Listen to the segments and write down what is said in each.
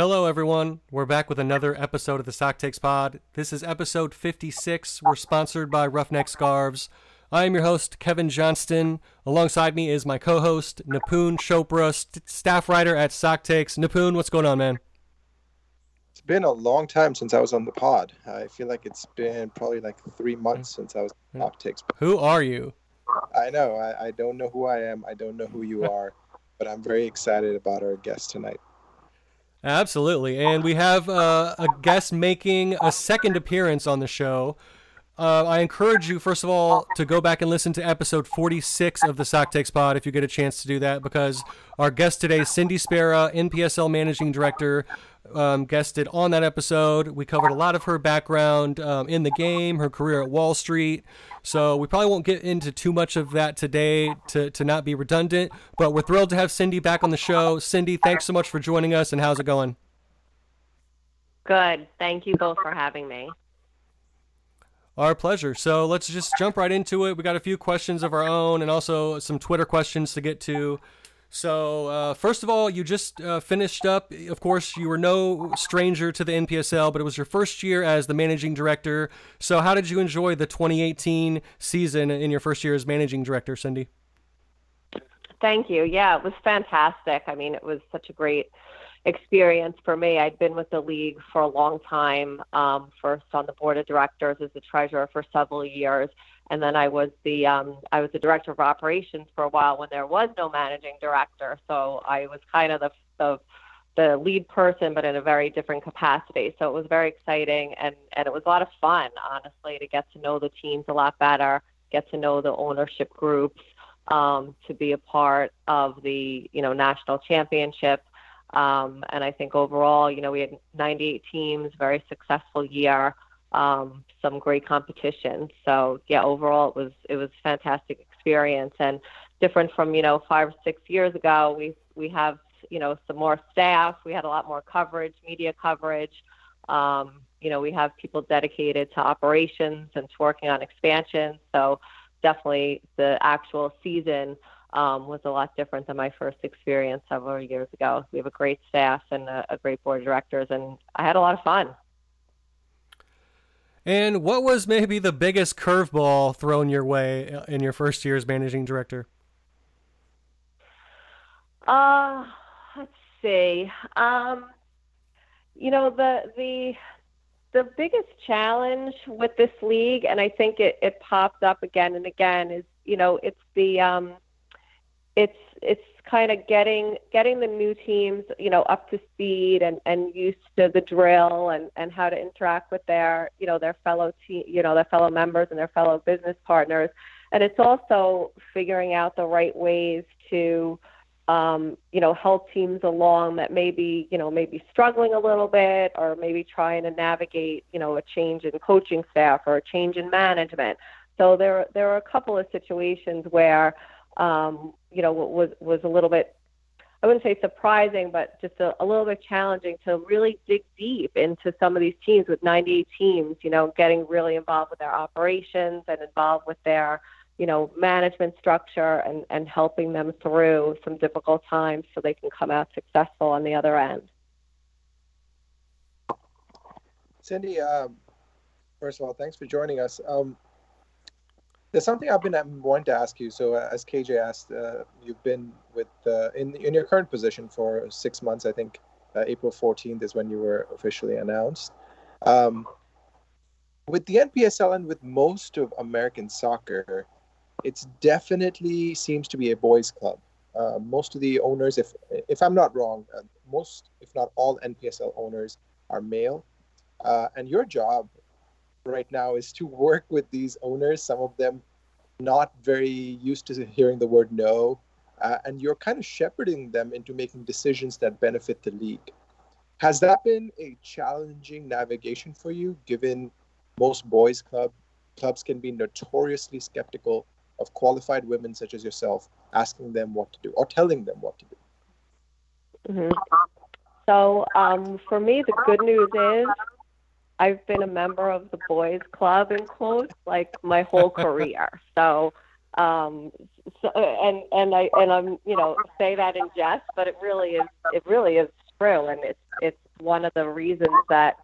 Hello, everyone. We're back with another episode of the Soc Takes Pod. This is episode 56. We're sponsored by Ruffneck Scarves. I am your host, Kevin Johnston. Alongside me is my co host, Nipun Chopra, st- staff writer at Soc Takes. Nipun, what's going on, man? It's been a long time since I was on the pod. I feel like it's been probably like three hmm. months since I was on hmm. Soc Takes. Who are you? I know. I, I don't know who I am. I don't know who you are, but I'm very excited about our guest tonight. Absolutely. And we have uh, a guest making a second appearance on the show. Uh, I encourage you, first of all, to go back and listen to episode 46 of the Soc Takes Pod if you get a chance to do that, because our guest today, Cindy Spera, NPSL Managing Director, um, guested on that episode. We covered a lot of her background um, in the game, her career at Wall Street. So we probably won't get into too much of that today to, to not be redundant, but we're thrilled to have Cindy back on the show. Cindy, thanks so much for joining us, and how's it going? Good. Thank you both for having me. Our pleasure. So let's just jump right into it. We got a few questions of our own and also some Twitter questions to get to. So, uh, first of all, you just uh, finished up. Of course, you were no stranger to the NPSL, but it was your first year as the managing director. So, how did you enjoy the 2018 season in your first year as managing director, Cindy? Thank you. Yeah, it was fantastic. I mean, it was such a great experience for me. I'd been with the league for a long time, um, first on the board of directors as the treasurer for several years, and then I was the um, I was the director of operations for a while when there was no managing director. So I was kind of the the the lead person, but in a very different capacity. So it was very exciting, and and it was a lot of fun, honestly, to get to know the teams a lot better, get to know the ownership groups, um, to be a part of the you know national championship um, and I think overall, you know, we had 98 teams, very successful year, um, some great competition. So yeah, overall it was it was a fantastic experience and different from you know five or six years ago. We we have you know some more staff. We had a lot more coverage, media coverage. Um, you know, we have people dedicated to operations and to working on expansion. So definitely the actual season um, was a lot different than my first experience several years ago. We have a great staff and a, a great board of directors, and I had a lot of fun. And what was maybe the biggest curveball thrown your way uh, in your first year as managing director? Uh, let's see. Um, you know the the the biggest challenge with this league, and I think it, it pops up again and again, is you know it's the um, it's it's kind of getting getting the new teams you know up to speed and and used to the drill and and how to interact with their you know their fellow team you know their fellow members and their fellow business partners. And it's also figuring out the right ways to um, you know help teams along that maybe you know maybe struggling a little bit or maybe trying to navigate you know a change in coaching staff or a change in management. So there there are a couple of situations where um, you know, was was a little bit I wouldn't say surprising, but just a, a, little bit challenging to really dig deep into some of these teams with 98 teams, you know, getting really involved with their operations and involved with their, you know, management structure and, and helping them through some difficult times so they can come out successful on the other end. Cindy, um, first of all, thanks for joining us. Um, there's something I've been wanting to ask you. So, uh, as KJ asked, uh, you've been with uh, in in your current position for six months. I think uh, April 14th is when you were officially announced. Um, with the NPSL and with most of American soccer, it's definitely seems to be a boys' club. Uh, most of the owners, if if I'm not wrong, uh, most if not all NPSL owners are male, and your job right now is to work with these owners, some of them not very used to hearing the word no, uh, and you're kind of shepherding them into making decisions that benefit the league. Has that been a challenging navigation for you, given most boys' club clubs can be notoriously skeptical of qualified women such as yourself, asking them what to do or telling them what to do? Mm-hmm. So um, for me, the good news is I've been a member of the boys club in quotes like my whole career. So um so and and I and I'm you know say that in jest, but it really is it really is true, and it's it's one of the reasons that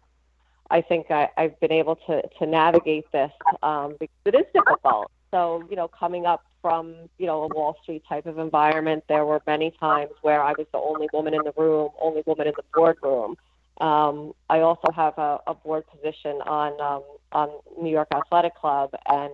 I think I, I've been able to to navigate this um, because it is difficult. So you know, coming up from you know a Wall Street type of environment, there were many times where I was the only woman in the room, only woman in the boardroom. Um, I also have a, a board position on um, on New York Athletic Club, and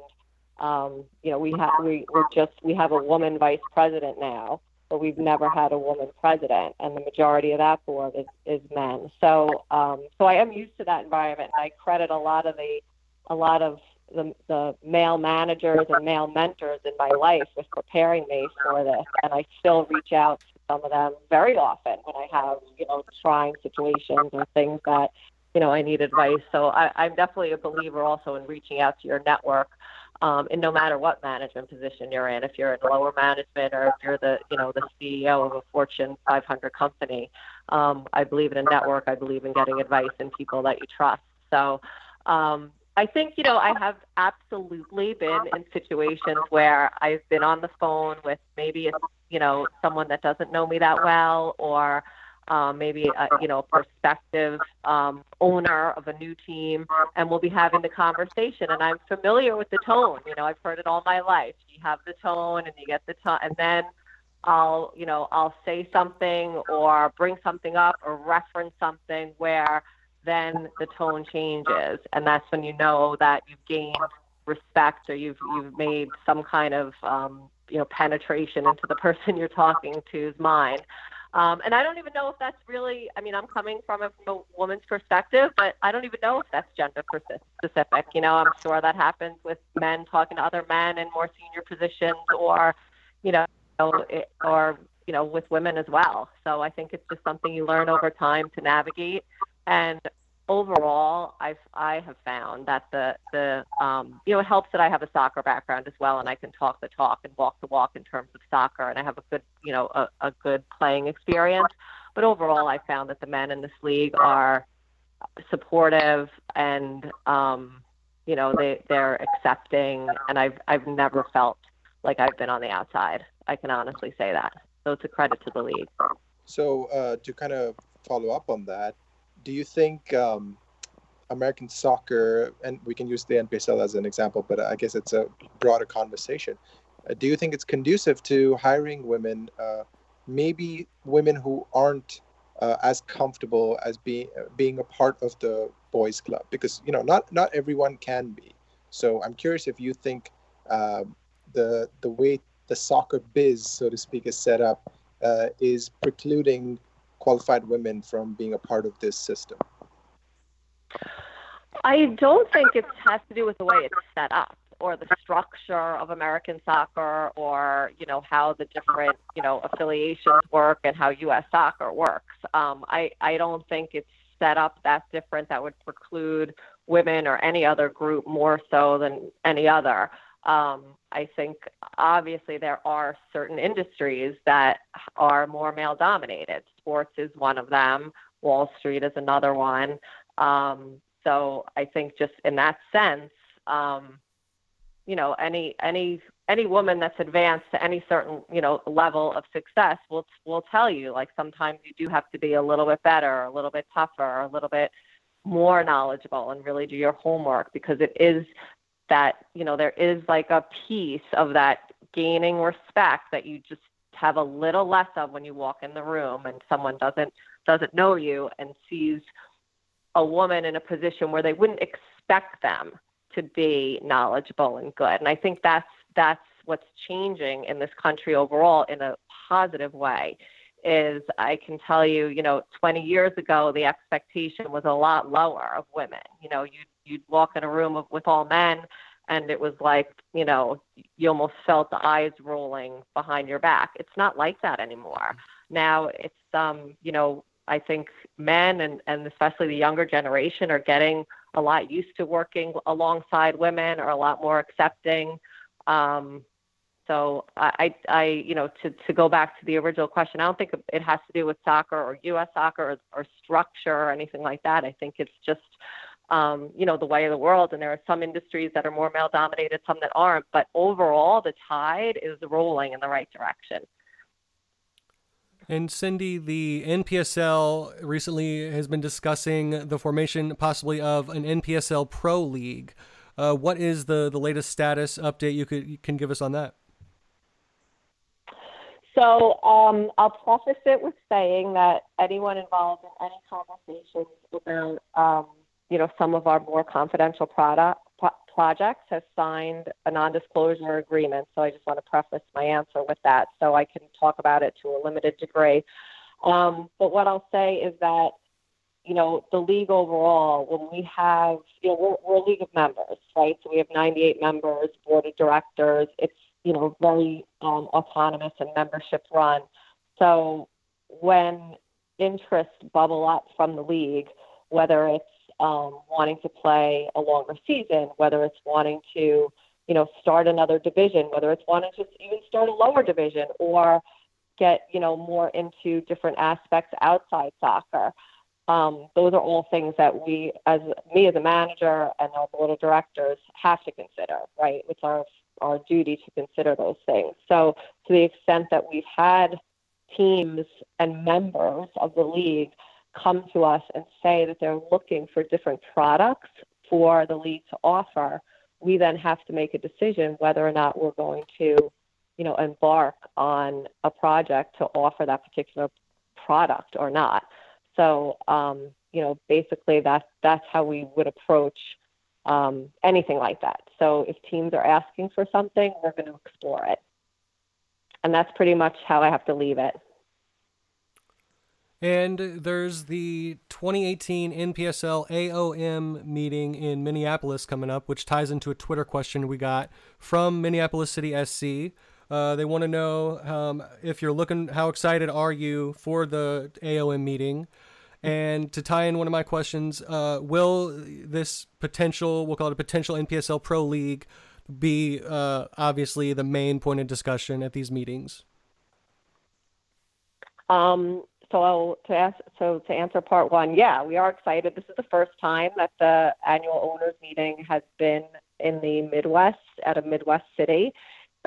um, you know we have we we're just we have a woman vice president now, but we've never had a woman president, and the majority of that board is, is men. So um, so I am used to that environment, and I credit a lot of the a lot of the, the male managers and male mentors in my life with preparing me for this, and I still reach out some of them very often when I have you know trying situations or things that you know I need advice. So I, I'm definitely a believer also in reaching out to your network. Um, and no matter what management position you're in, if you're in lower management or if you're the, you know, the CEO of a Fortune 500 company, um, I believe in a network. I believe in getting advice and people that you trust. So, um, I think, you know, I have absolutely been in situations where I've been on the phone with maybe, a, you know, someone that doesn't know me that well or um, maybe, a, you know, a prospective um, owner of a new team, and we'll be having the conversation. And I'm familiar with the tone. You know, I've heard it all my life. You have the tone and you get the tone, and then I'll, you know, I'll say something or bring something up or reference something where – then the tone changes, and that's when you know that you've gained respect or you've you've made some kind of um, you know penetration into the person you're talking to's mind. Um, and I don't even know if that's really. I mean, I'm coming from a, from a woman's perspective, but I don't even know if that's gender specific. You know, I'm sure that happens with men talking to other men in more senior positions, or you know, or you know, with women as well. So I think it's just something you learn over time to navigate. And overall, I've I have found that the the um, you know it helps that I have a soccer background as well, and I can talk the talk and walk the walk in terms of soccer, and I have a good you know a, a good playing experience. But overall, I found that the men in this league are supportive and um, you know they they're accepting, and I've I've never felt like I've been on the outside. I can honestly say that. So it's a credit to the league. So uh, to kind of follow up on that, do you think um, American soccer, and we can use the NPSL as an example, but I guess it's a broader conversation. Uh, do you think it's conducive to hiring women, uh, maybe women who aren't uh, as comfortable as being being a part of the boys' club? Because you know, not not everyone can be. So I'm curious if you think um, the the way the soccer biz, so to speak, is set up uh, is precluding qualified women from being a part of this system? I don't think it has to do with the way it's set up or the structure of American soccer or you know how the different you know affiliations work and how U.S. soccer works. Um, I I don't think it's set up that different that would preclude women or any other group more so than any other. Um, I think obviously there are certain industries that are more male dominated. Sports is one of them. Wall Street is another one. Um, so I think just in that sense, um, you know, any any any woman that's advanced to any certain you know level of success will will tell you like sometimes you do have to be a little bit better, a little bit tougher, a little bit more knowledgeable, and really do your homework because it is that you know there is like a piece of that gaining respect that you just have a little less of when you walk in the room and someone doesn't doesn't know you and sees a woman in a position where they wouldn't expect them to be knowledgeable and good and i think that's that's what's changing in this country overall in a positive way is I can tell you, you know, 20 years ago, the expectation was a lot lower of women. You know, you'd, you'd walk in a room of, with all men and it was like, you know, you almost felt the eyes rolling behind your back. It's not like that anymore. Now it's, um, you know, I think men and, and especially the younger generation are getting a lot used to working alongside women, are a lot more accepting. Um, so I, I, you know, to, to go back to the original question, I don't think it has to do with soccer or U.S. soccer or, or structure or anything like that. I think it's just, um, you know, the way of the world. And there are some industries that are more male dominated, some that aren't. But overall, the tide is rolling in the right direction. And Cindy, the NPSL recently has been discussing the formation possibly of an NPSL Pro League. Uh, what is the, the latest status update you could you can give us on that? So um, I'll preface it with saying that anyone involved in any conversations about um, you know some of our more confidential product pro- projects has signed a non-disclosure agreement. So I just want to preface my answer with that, so I can talk about it to a limited degree. Um, but what I'll say is that you know, the league overall, when we have, you know, we're, we're a league of members, right? So we have 98 members, board of directors. It's, you know, very um, autonomous and membership run. So when interest bubble up from the league, whether it's um, wanting to play a longer season, whether it's wanting to, you know, start another division, whether it's wanting to even start a lower division or get, you know, more into different aspects outside soccer um, those are all things that we, as me as a manager and our board of directors, have to consider. Right, it's our our duty to consider those things. So, to the extent that we've had teams and members of the league come to us and say that they're looking for different products for the league to offer, we then have to make a decision whether or not we're going to, you know, embark on a project to offer that particular product or not. So, um, you know, basically that's that's how we would approach um, anything like that. So if teams are asking for something, we're going to explore it, and that's pretty much how I have to leave it. And there's the 2018 NPSL AOM meeting in Minneapolis coming up, which ties into a Twitter question we got from Minneapolis City SC. Uh, they want to know um, if you're looking, how excited are you for the AOM meeting? And to tie in one of my questions, uh, will this potential, we'll call it a potential NPSL Pro League, be uh, obviously the main point of discussion at these meetings? Um, so to ask, so to answer part one, yeah, we are excited. This is the first time that the annual owners meeting has been in the Midwest at a Midwest city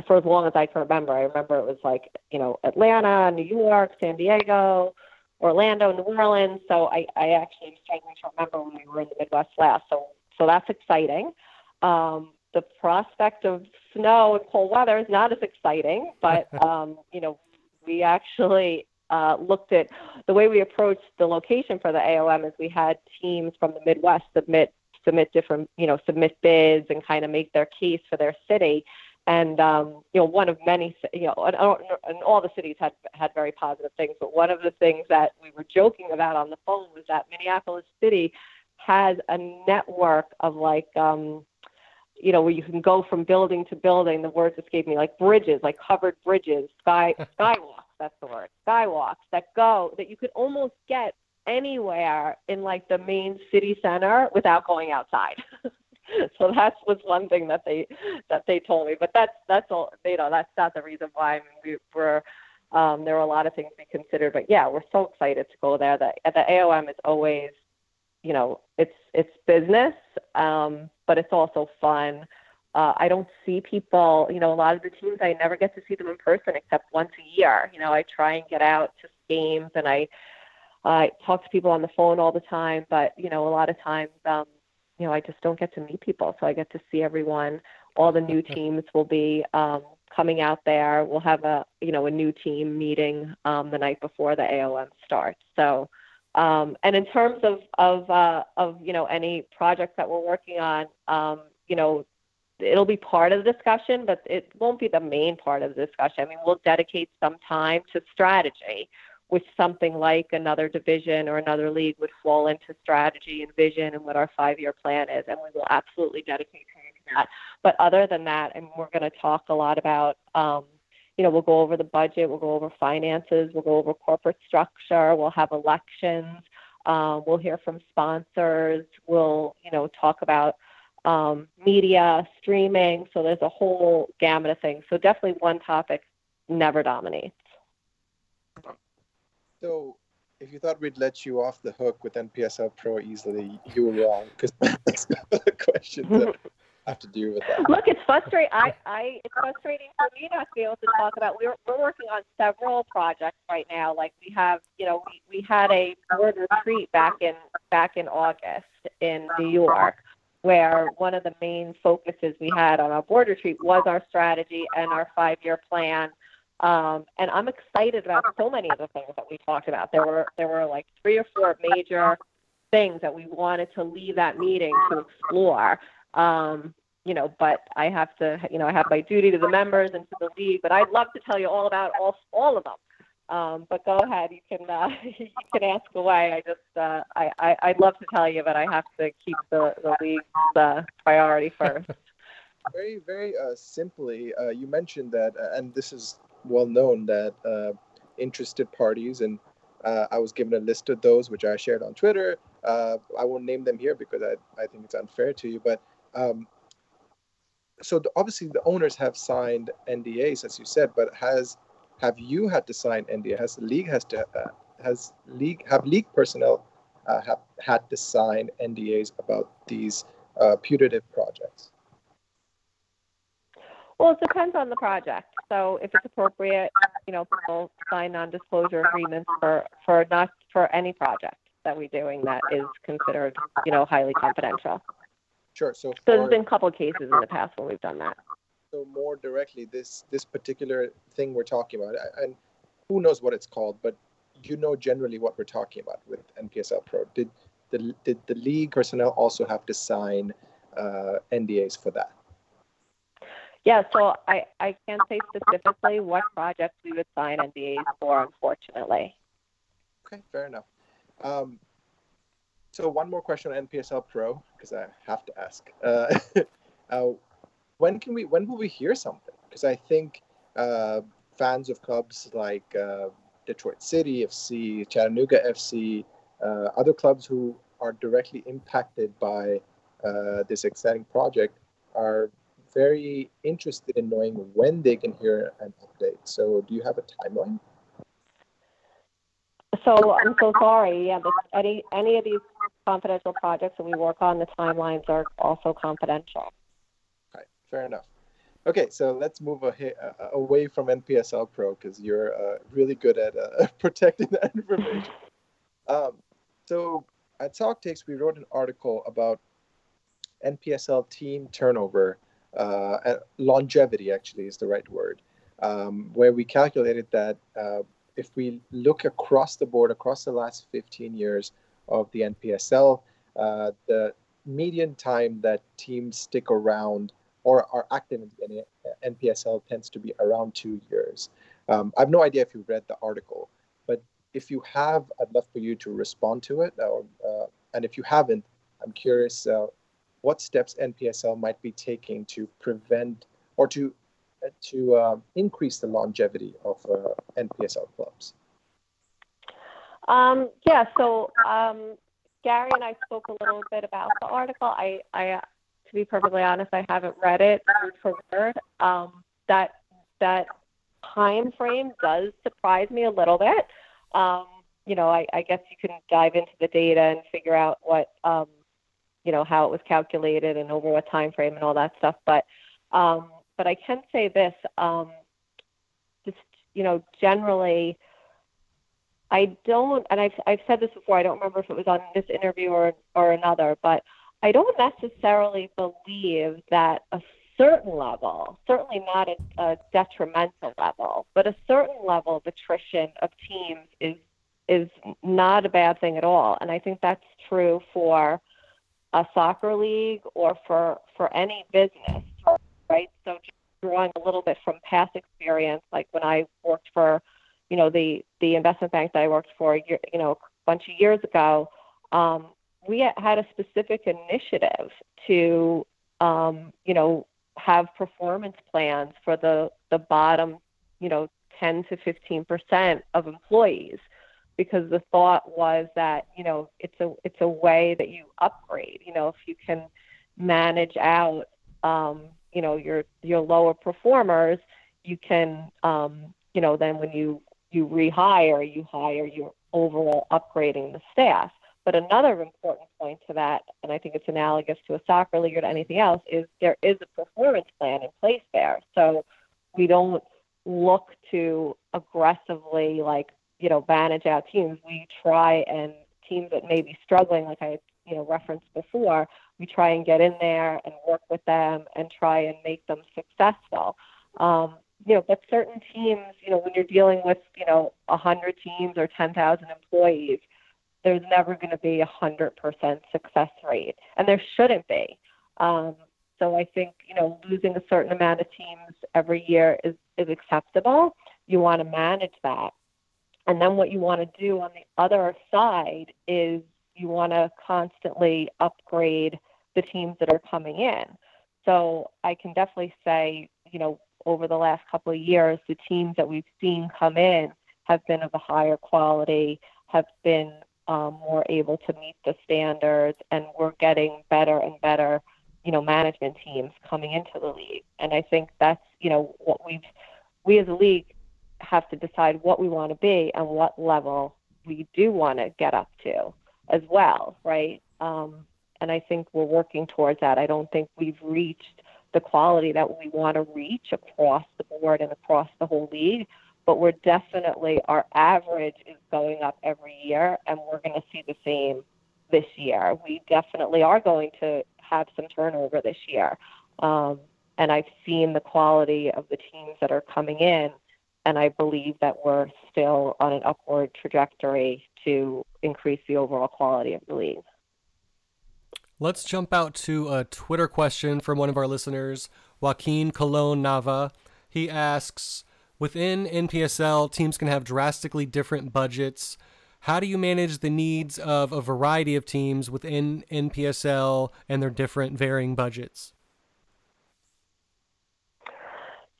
for as long as I can remember. I remember it was like you know Atlanta, New York, San Diego, Orlando, New Orleans. So I, I actually am struggling to remember when we were in the Midwest last. So, so that's exciting. Um, the prospect of snow and cold weather is not as exciting, but um, you know, we actually uh, looked at the way we approached the location for the AOM is we had teams from the Midwest submit submit different you know submit bids and kind of make their case for their city. And um, you know one of many you know and, and all the cities had had very positive things but one of the things that we were joking about on the phone was that Minneapolis City has a network of like um you know where you can go from building to building. The words escape me like bridges like covered bridges sky skywalks that's the word skywalks that go that you could almost get anywhere in like the main city center without going outside so that was one thing that they that they told me. But that's that's all you know. That's not the reason why. I mean, we were um, there were a lot of things we considered, but yeah, we're so excited to go there. That the AOM is always, you know, it's it's business, um, but it's also fun. Uh, I don't see people, you know, a lot of the teams I never get to see them in person except once a year. You know, I try and get out to games and I I talk to people on the phone all the time, but you know, a lot of times um, you know, I just don't get to meet people. So I get to see everyone. All the new teams will be um, coming out there. We'll have a, you know, a new team meeting um, the night before the AOM starts. So, um, and in terms of of uh, of you know any projects that we're working on, um, you know, it'll be part of the discussion, but it won't be the main part of the discussion. I mean, we'll dedicate some time to strategy which something like another division or another league would fall into strategy and vision and what our five year plan is. And we will absolutely dedicate time to that. But other than that, and we're going to talk a lot about, um, you know, we'll go over the budget, we'll go over finances, we'll go over corporate structure, we'll have elections, um, we'll hear from sponsors, we'll, you know, talk about um, media, streaming. So there's a whole gamut of things. So definitely one topic never dominates. So, if you thought we'd let you off the hook with NPSL Pro easily, you were wrong because that's the question. That I have to deal with that. Look, it's frustrating. I, I, it's frustrating for me not to be able to talk about. We're we're working on several projects right now. Like we have, you know, we, we had a board retreat back in back in August in New York, where one of the main focuses we had on our board retreat was our strategy and our five year plan. Um, and I'm excited about so many of the things that we talked about. There were there were like three or four major things that we wanted to leave that meeting to explore. Um, you know, but I have to, you know, I have my duty to the members and to the league. But I'd love to tell you all about all all of them. Um, but go ahead, you can uh, you can ask away. I just uh, I, I I'd love to tell you, but I have to keep the the league's uh, priority first. very very uh, simply, uh, you mentioned that, uh, and this is well known that interested parties and I was given a list of those, which I shared on Twitter. I won't name them here because I, I think it's unfair to you. But um, so the, obviously the owners have signed NDAs, as you said. But has have you had to sign NDA? Has the league has to uh, has league have league personnel uh, have had to sign NDAs about these uh, putative projects? Well, it depends on the project. So if it's appropriate, you know, people sign non-disclosure agreements for, for not for any project that we're doing that is considered, you know, highly confidential. Sure. So, So there's been a couple of cases in the past when we've done that. So more directly, this this particular thing we're talking about, and who knows what it's called, but you know generally what we're talking about with NPSL Pro. Did the did the league personnel also have to sign uh, NDAs for that? Yeah, so I, I can't say specifically what projects we would sign NDAs for, unfortunately. Okay, fair enough. Um, so one more question on NPSL Pro because I have to ask. Uh, uh, when can we? When will we hear something? Because I think uh, fans of clubs like uh, Detroit City FC, Chattanooga FC, uh, other clubs who are directly impacted by uh, this exciting project are very interested in knowing when they can hear an update. So, do you have a timeline? So I'm so sorry. Yeah, any any of these confidential projects that we work on, the timelines are also confidential. Fair enough. Okay, so let's move away from NPSL Pro because you're uh, really good at uh, protecting that information. Um, so at Soc Takes, we wrote an article about NPSL team turnover, uh, longevity actually is the right word, um, where we calculated that uh, if we look across the board, across the last 15 years of the NPSL, uh, the median time that teams stick around or are active in the NPSL tends to be around two years. Um, I have no idea if you read the article, but if you have, I'd love for you to respond to it. Or, uh, and if you haven't, I'm curious uh, what steps NPSL might be taking to prevent or to to uh, increase the longevity of uh, NPSL clubs. Um, yeah, so um, Gary and I spoke a little bit about the article. I, I, uh, to be perfectly honest, I haven't read it word for word. Um, that that time frame does surprise me a little bit. Um, you know, I, I guess you can dive into the data and figure out what, um, you know, how it was calculated and over what time frame and all that stuff. But, um, but I can say this, um, just you know, generally, I don't, and I've I've said this before. I don't remember if it was on this interview or or another, but I don't necessarily believe that a certain level, certainly not a, a detrimental level, but a certain level of attrition of teams is is not a bad thing at all. And I think that's true for a soccer league or for for any business, right? So drawing a little bit from past experience, like when I worked for, you know, the the investment bank that I worked for, you know, a bunch of years ago, um, we had a specific initiative to, um, you know, have performance plans for the the bottom, you know, 10 to 15 percent of employees, because the thought was that you know it's a it's a way that you upgrade. You know, if you can manage out, um, you know, your your lower performers, you can, um, you know, then when you you rehire, you hire, you're overall upgrading the staff. But another important point to that, and I think it's analogous to a soccer league or to anything else, is there is a performance plan in place there. So we don't look to aggressively like you know manage out teams. We try and teams that may be struggling, like I you know referenced before, we try and get in there and work with them and try and make them successful. Um, you know, but certain teams, you know, when you're dealing with you know a hundred teams or ten thousand employees, there's never going to be a hundred percent success rate, and there shouldn't be. Um, so I think you know losing a certain amount of teams every year is is acceptable. You want to manage that, and then what you want to do on the other side is you want to constantly upgrade the teams that are coming in. So I can definitely say, you know, over the last couple of years, the teams that we've seen come in have been of a higher quality, have been um, more able to meet the standards, and we're getting better and better, you know, management teams coming into the league. And I think that's, you know, what we've, we as a league have to decide what we want to be and what level we do want to get up to as well, right? Um, and I think we're working towards that. I don't think we've reached the quality that we want to reach across the board and across the whole league, but we're definitely our average is going up every year, and we're going to see the same this year. We definitely are going to have some turnover this year. Um, and I've seen the quality of the teams that are coming in, and I believe that we're still on an upward trajectory to increase the overall quality of the league. Let's jump out to a Twitter question from one of our listeners, Joaquin Colon Nava. He asks Within NPSL, teams can have drastically different budgets. How do you manage the needs of a variety of teams within NPSL and their different varying budgets?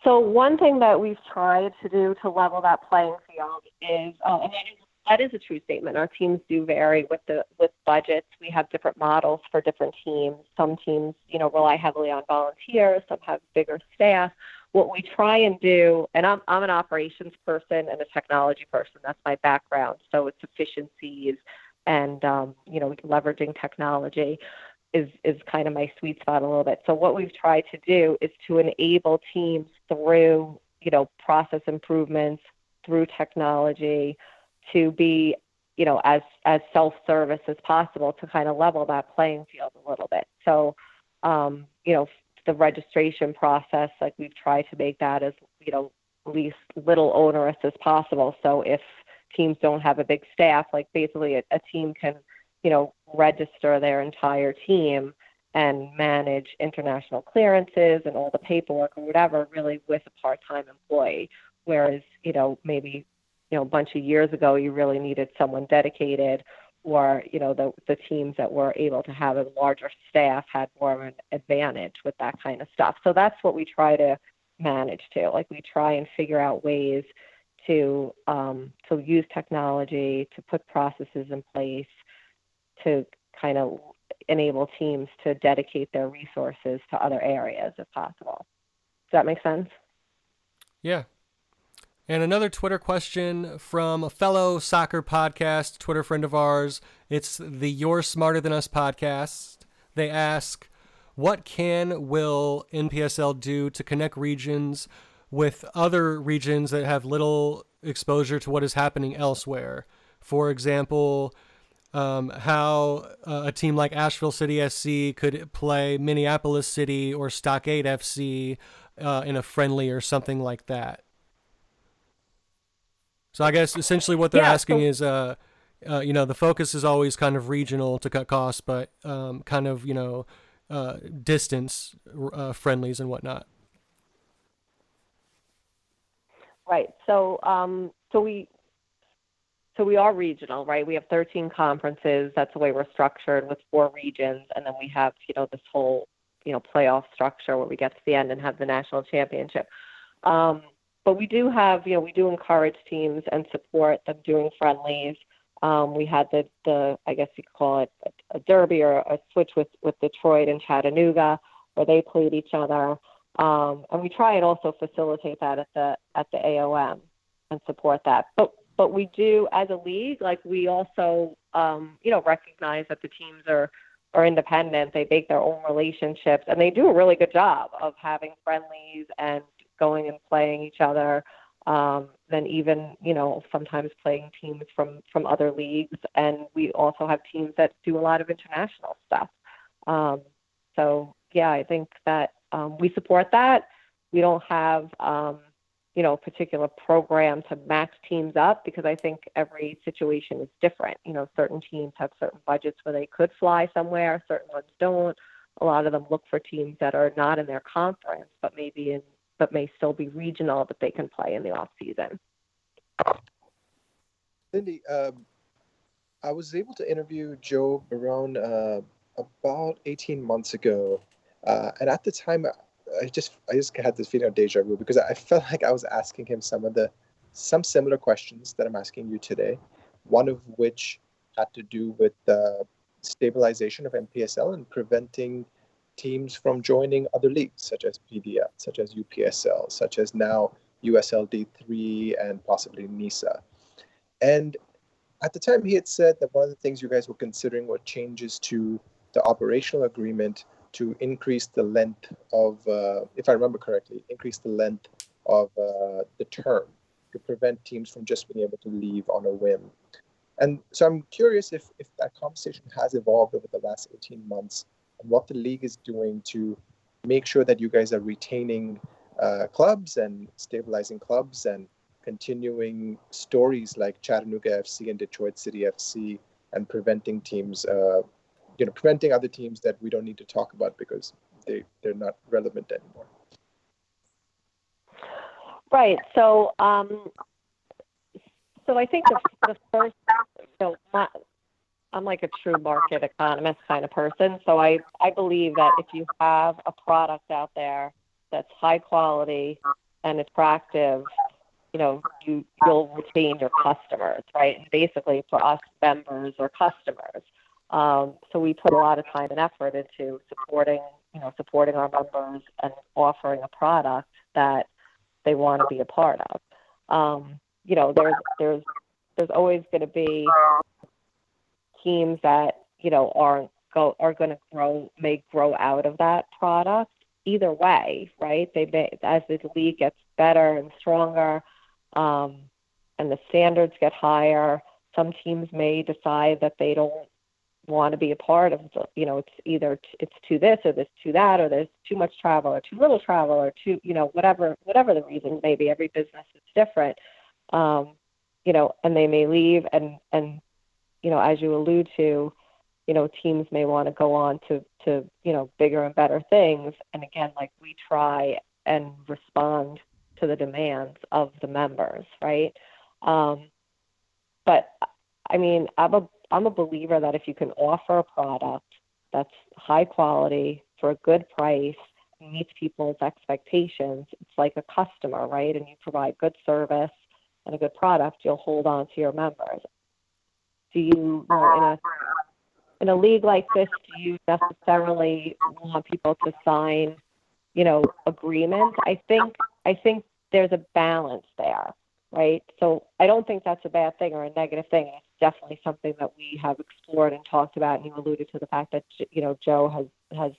So one thing that we've tried to do to level that playing field is, uh, and that is that is a true statement. Our teams do vary with the with budgets. We have different models for different teams. Some teams, you know, rely heavily on volunteers. Some have bigger staff. What we try and do, and I'm I'm an operations person and a technology person. That's my background. So it's efficiencies and um, you know leveraging technology is is kind of my sweet spot a little bit. So what we've tried to do is to enable teams through you know process improvements through technology to be you know as as self-service as possible to kind of level that playing field a little bit so um, you know the registration process like we've tried to make that as you know least little onerous as possible. So if teams don't have a big staff like basically a, a team can you know register their entire team and manage international clearances and all the paperwork or whatever really with a part-time employee. Whereas you know maybe you know a bunch of years ago you really needed someone dedicated or you know the the teams that were able to have a larger staff had more of an advantage with that kind of stuff. So that's what we try to manage to. Like we try and figure out ways to um, to use technology to put processes in place to kind of enable teams to dedicate their resources to other areas if possible. Does that make sense? Yeah and another Twitter question from a fellow soccer podcast, Twitter friend of ours. It's the You're Smarter Than Us podcast. They ask, what can, will NPSL do to connect regions with other regions that have little exposure to what is happening elsewhere? For example, um, how uh, a team like Asheville City SC could play Minneapolis City or Stockade FC uh, in a friendly or something like that. So I guess essentially what they're yeah, asking so, is, uh, uh, you know, the focus is always kind of regional to cut costs, but um, kind of you know, uh, distance uh, friendlies and whatnot. Right. So um, so we so we are regional, right? We have 13 conferences. That's the way we're structured with four regions, and then we have you know this whole you know playoff structure where we get to the end and have the national championship. Um, but we do have, you know, we do encourage teams and support them doing friendlies. Um, we had the, the, I guess you could call it a, a derby or a switch with, with Detroit and Chattanooga, where they played each other. Um, and we try and also facilitate that at the at the AOM and support that. But but we do as a league, like we also, um, you know, recognize that the teams are are independent. They make their own relationships, and they do a really good job of having friendlies and going and playing each other. Um, then even you know sometimes playing teams from from other leagues, and we also have teams that do a lot of international stuff. Um, so yeah, I think that um, we support that. We don't have um, you know, a particular program to match teams up because I think every situation is different. You know, certain teams have certain budgets where they could fly somewhere, certain ones don't. A lot of them look for teams that are not in their conference, but maybe in but may still be regional that they can play in the off season. Cindy, um, I was able to interview Joe Barone uh, about 18 months ago, uh, and at the time I just I just had this feeling of deja vu because I felt like I was asking him some of the some similar questions that I'm asking you today. One of which had to do with the stabilization of NPSL and preventing teams from joining other leagues such as PDL, such as UPSL, such as now USL D3 and possibly NISA. And at the time, he had said that one of the things you guys were considering were changes to the operational agreement to increase the length of, uh, if I remember correctly, increase the length of uh, the term to prevent teams from just being able to leave on a whim. And so I'm curious if, if that conversation has evolved over the last 18 months and what the league is doing to make sure that you guys are retaining uh, clubs and stabilizing clubs and continuing stories like Chattanooga FC and Detroit City FC and preventing teams uh, you know preventing other teams that we don't need to talk about because they they're not relevant anymore. Right. So um, so I think the, the first know my, I'm like a true market economist kind of person. So I I believe that if you have a product out there that's high quality and attractive you know you you'll retain your customers right basically for us members or customers um, so we put a lot of time and effort into supporting, you know, supporting our members and offering a product that they want to be a part of. Um, you know, there's there's there's always going to be teams that you know aren't go are going to grow may grow out of that product either way, right? They may as the league gets better and stronger, um, and the standards get higher. Some teams may decide that they don't want to be a part of you know it's either it's to this or this to that or there's too much travel or too little travel or too you know whatever whatever the reason may be every business is different um you know and they may leave and and you know as you allude to you know teams may want to go on to to you know bigger and better things and again like we try and respond to the demands of the members right um but i mean i'm a I'm a believer that if you can offer a product that's high quality for a good price, meets people's expectations, it's like a customer, right? And you provide good service and a good product, you'll hold on to your members. Do you, know, in a in a league like this, do you necessarily want people to sign, you know, agreements? I think I think there's a balance there, right? So I don't think that's a bad thing or a negative thing It's definitely something that we have explored and talked about. And you alluded to the fact that you know Joe has has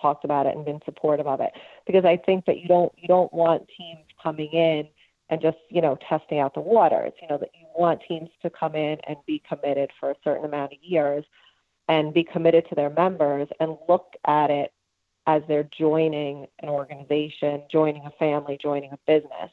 talked about it and been supportive of it because I think that you don't you don't want teams coming in and just you know testing out the waters. You know that you want teams to come in and be committed for a certain amount of years and be committed to their members and look at it as they're joining an organization, joining a family, joining a business.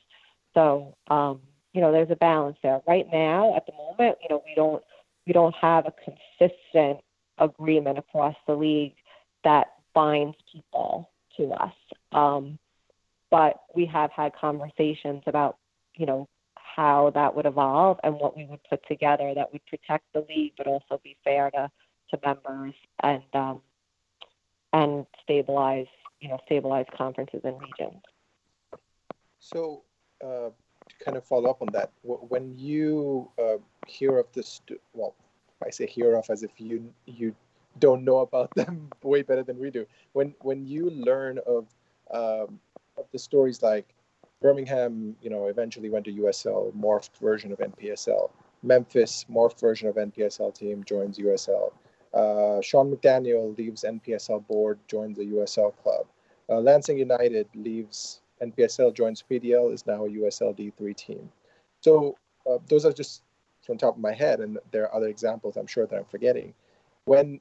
So um, you know, there's a balance there. Right now, at the moment, you know, we don't we don't have a consistent agreement across the league that binds people to us. Um, but we have had conversations about, you know, how that would evolve and what we would put together that would protect the league, but also be fair to, to members and um, and stabilize, you know, stabilize conferences and regions. So, uh, to kind of follow up on that, when you uh, hear of this, well, I say hear of as if you you don't know about them way better than we do. When when you learn of um, of the stories like Birmingham, you know, eventually went to USL, morphed version of NPSL. Memphis, morphed version of NPSL team, joins USL. Uh, Sean McDaniel leaves NPSL board, joins the USL club. Uh, Lansing United leaves NPSL, joins PDL, is now a USL D3 team. So uh, those are just from top of my head, and there are other examples I'm sure that I'm forgetting. When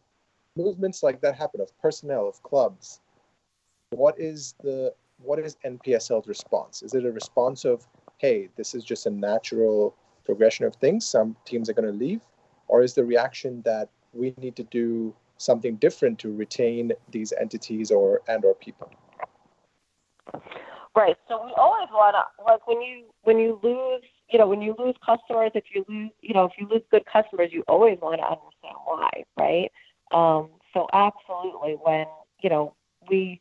movements like that happen of personnel of clubs, what is the what is NPSL's response? Is it a response of, hey, this is just a natural progression of things? Some teams are going to leave, or is the reaction that we need to do something different to retain these entities or and or people? Right. So we always want to like when you when you lose you know when you lose customers if you lose you know if you lose good customers you always want to understand why right um, so absolutely when you know we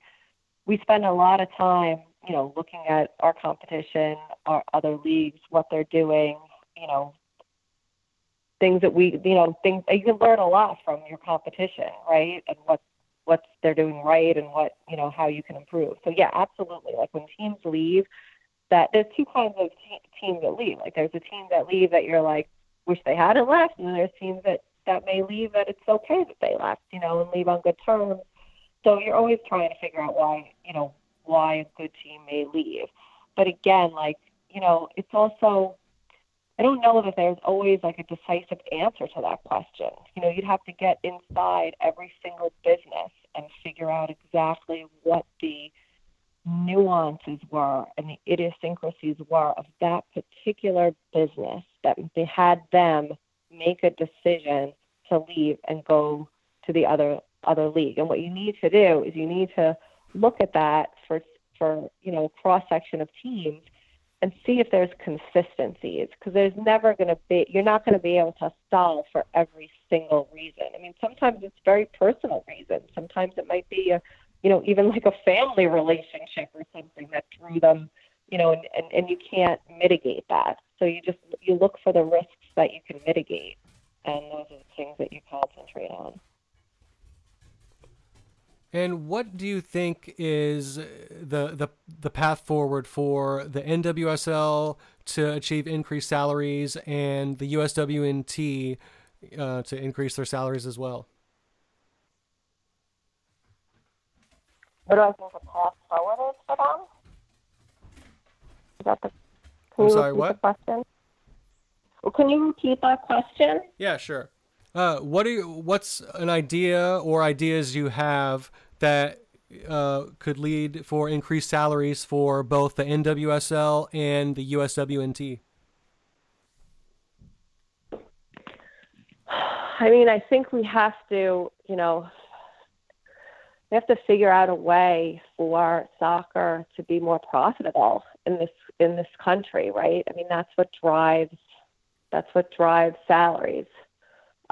we spend a lot of time you know looking at our competition our other leagues what they're doing you know things that we you know things you can learn a lot from your competition right? And what what they're doing right and what you know how you can improve. So yeah absolutely. Like when teams leave that there's two kinds of te- teams that leave. Like there's a team that leave that you're like wish they hadn't left and then there's teams that that may leave that it's okay that they left you know and leave on good terms so you're always trying to figure out why you know why a good team may leave but again like you know it's also I don't know that there's always like a decisive answer to that question. You know, you'd have to get inside every single business and figure out exactly what the nuances were and the idiosyncrasies were of that particular business that they had them make a decision to leave and go to the other other league. And what you need to do is you need to look at that for for you know cross section of teams and see if there's consistencies because there's never going to be you're not going to be able to solve for every single reason. I mean sometimes it's very personal reasons. Sometimes it might be a you know even like a family relationship or something that drew them you know and, and, and you can't mitigate that. So you just you look for the risks that you can mitigate. And those are the things that you concentrate on and what do you think is the the the path forward for the NWSL to achieve increased salaries and the USWNT uh, to increase their salaries as well? What do I think the path forward is for them? Is that the? Can I'm you sorry, what? The question? Well, can you repeat that question? Yeah, sure. Uh, what are you, what's an idea or ideas you have that uh, could lead for increased salaries for both the NWSL and the USWNT? I mean, I think we have to, you know, we have to figure out a way for soccer to be more profitable in this in this country, right? I mean, that's what drives that's what drives salaries.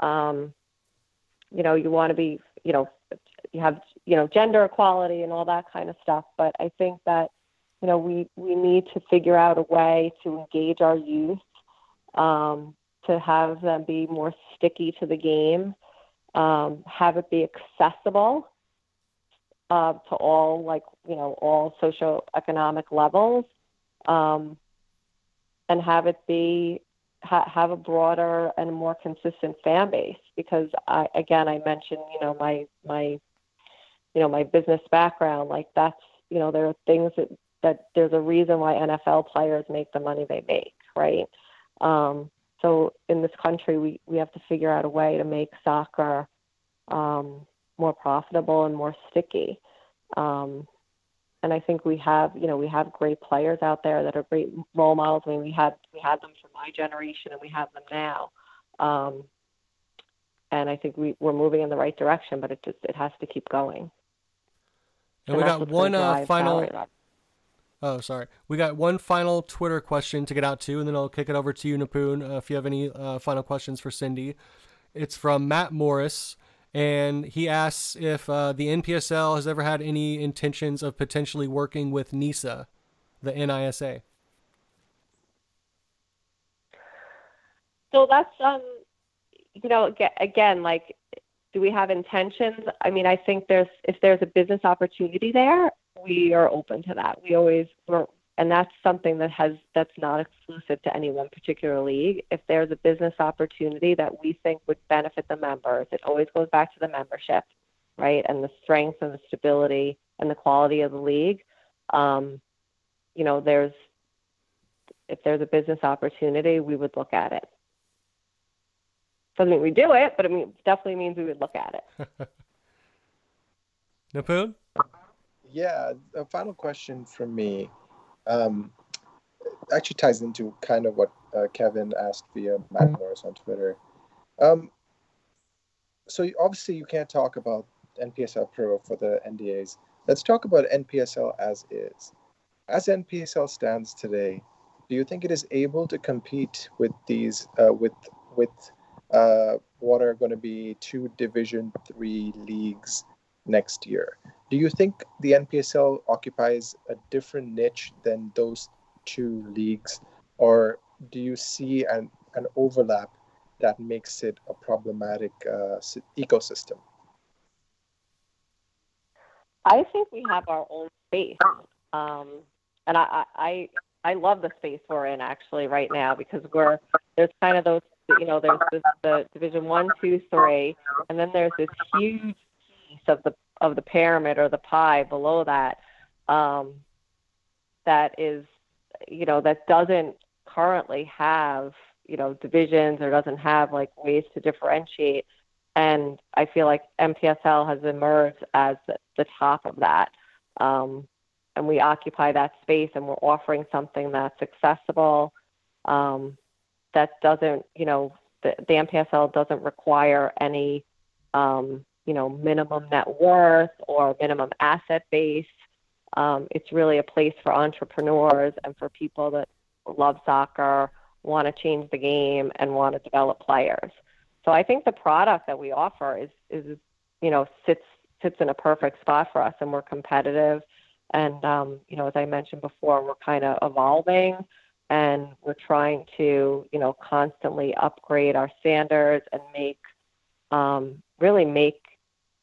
Um, you know, you want to be, you know, you have, you know, gender equality and all that kind of stuff. But I think that, you know, we we need to figure out a way to engage our youth, um, to have them be more sticky to the game, um, have it be accessible uh, to all, like, you know, all socioeconomic levels, um, and have it be ha- have a broader and more consistent fan base because I again I mentioned you know my my you know my business background like that's you know there are things that that there's a reason why NFL players make the money they make right? Um, so in this country we we have to figure out a way to make soccer um, more profitable and more sticky. Um, and I think we have, you know, we have great players out there that are great role models. I mean, we had we had them from my generation, and we have them now. Um, and I think we, we're moving in the right direction, but it just it has to keep going. And, we got one uh, final. Oh, sorry. We got one final Twitter question to get out to, and then I'll kick it over to you, Nipun, uh, if you have any uh, final questions for Cindy. It's from Matt Morris, and he asks if uh, the NPSL has ever had any intentions of potentially working with NISA, the NISA. So that's um, you know, again, like, do we have intentions? I mean, I think there's if there's a business opportunity there, we are open to that. We always we're and that's something that has that's not exclusive to any one particular league. If there's a business opportunity that we think would benefit the members, it always goes back to the membership, right, and the strength and the stability and the quality of the league. Um, you know, there's if there's a business opportunity, we would look at it. Doesn't mean we do it, but it mean, definitely means we would look at it. Nipun? Yeah, a final question from me. Um, actually ties into kind of what uh, Kevin asked via Matt Morris on Twitter. Um, so obviously you can't talk about NPSL Pro for the NDAs. Let's talk about NPSL as is. As NPSL stands today, do you think it is able to compete with these uh, with with uh, what are going to be two Division three leagues next year? Do you think the NPSL occupies a different niche than those two leagues, or do you see an, an overlap that makes it a problematic uh, ecosystem? I think we have our own space, um, and I, I I love the space we're in actually right now because we're there's kind of those you know there's this, the Division One, Two, Three, and then there's this huge of the of the pyramid or the pie below that um, that is you know that doesn't currently have you know divisions or doesn't have like ways to differentiate. And i feel like NPSL has emerged as the, the top of that. Um, and we occupy that space and we're offering something that's accessible um, that doesn't you know the, the NPSL doesn't require any um, you know, minimum net worth or minimum asset base. Um, it's really a place for entrepreneurs and for people that love soccer, want to change the game, and want to develop players. So I think the product that we offer is, is you know, sits sits in a perfect spot for us, and we're competitive. And um, you know, as I mentioned before, we're kind of evolving, and we're trying to, you know, constantly upgrade our standards and make um, really make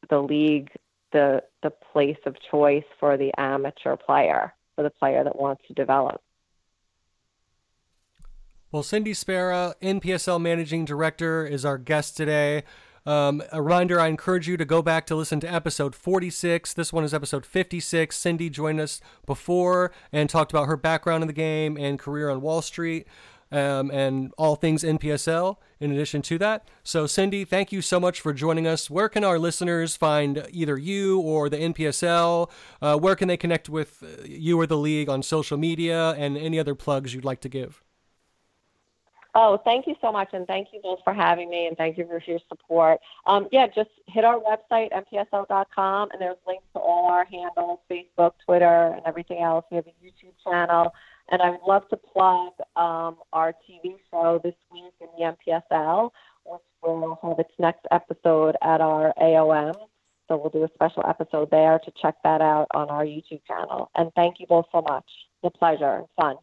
the league the the place of choice for the amateur player, for the player that wants to develop. Well, Cindy Spera, NPSL Managing Director, is our guest today. Um, a reminder I encourage you to go back to listen to episode 46. This one is episode 56. Cindy joined us before and talked about her background in the game and career on Wall Street um, and all things NPSL in addition to that. So, Cindy, thank you so much for joining us. Where can our listeners find either you or the NPSL? Uh, where can they connect with you or the league on social media and any other plugs you'd like to give? Oh, thank you so much, and thank you both for having me, and thank you for your support. Um, yeah, just hit our website, npsl.com, and there's links to all our handles, Facebook, Twitter, and everything else. We have a YouTube channel. And I would love to plug um, our TV show this week in the NPSL, which will have its next episode at our AOM. So we'll do a special episode there to check that out on our YouTube channel. And thank you both so much. A pleasure and fun.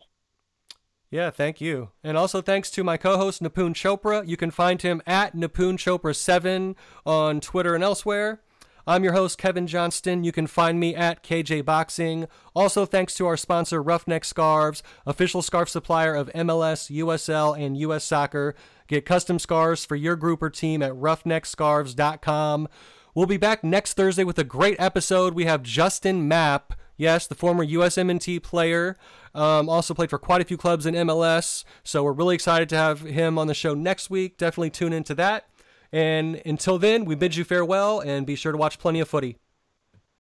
Yeah, thank you. And also thanks to my co-host Nipun Chopra. You can find him at Nipun Chopra7 on Twitter and elsewhere. I'm your host, Kevin Johnston. You can find me at KJ Boxing. Also, thanks to our sponsor, Ruffneck Scarves, official scarf supplier of MLS, USL, and US Soccer. Get custom scarves for your group or team at ruffneckscarves.com. We'll be back next Thursday with a great episode. We have Justin Mapp. Yes, the former USMNT player, um, also played for quite a few clubs in MLS. So we're really excited to have him on the show next week. Definitely tune into that. And until then, we bid you farewell and be sure to watch plenty of footy.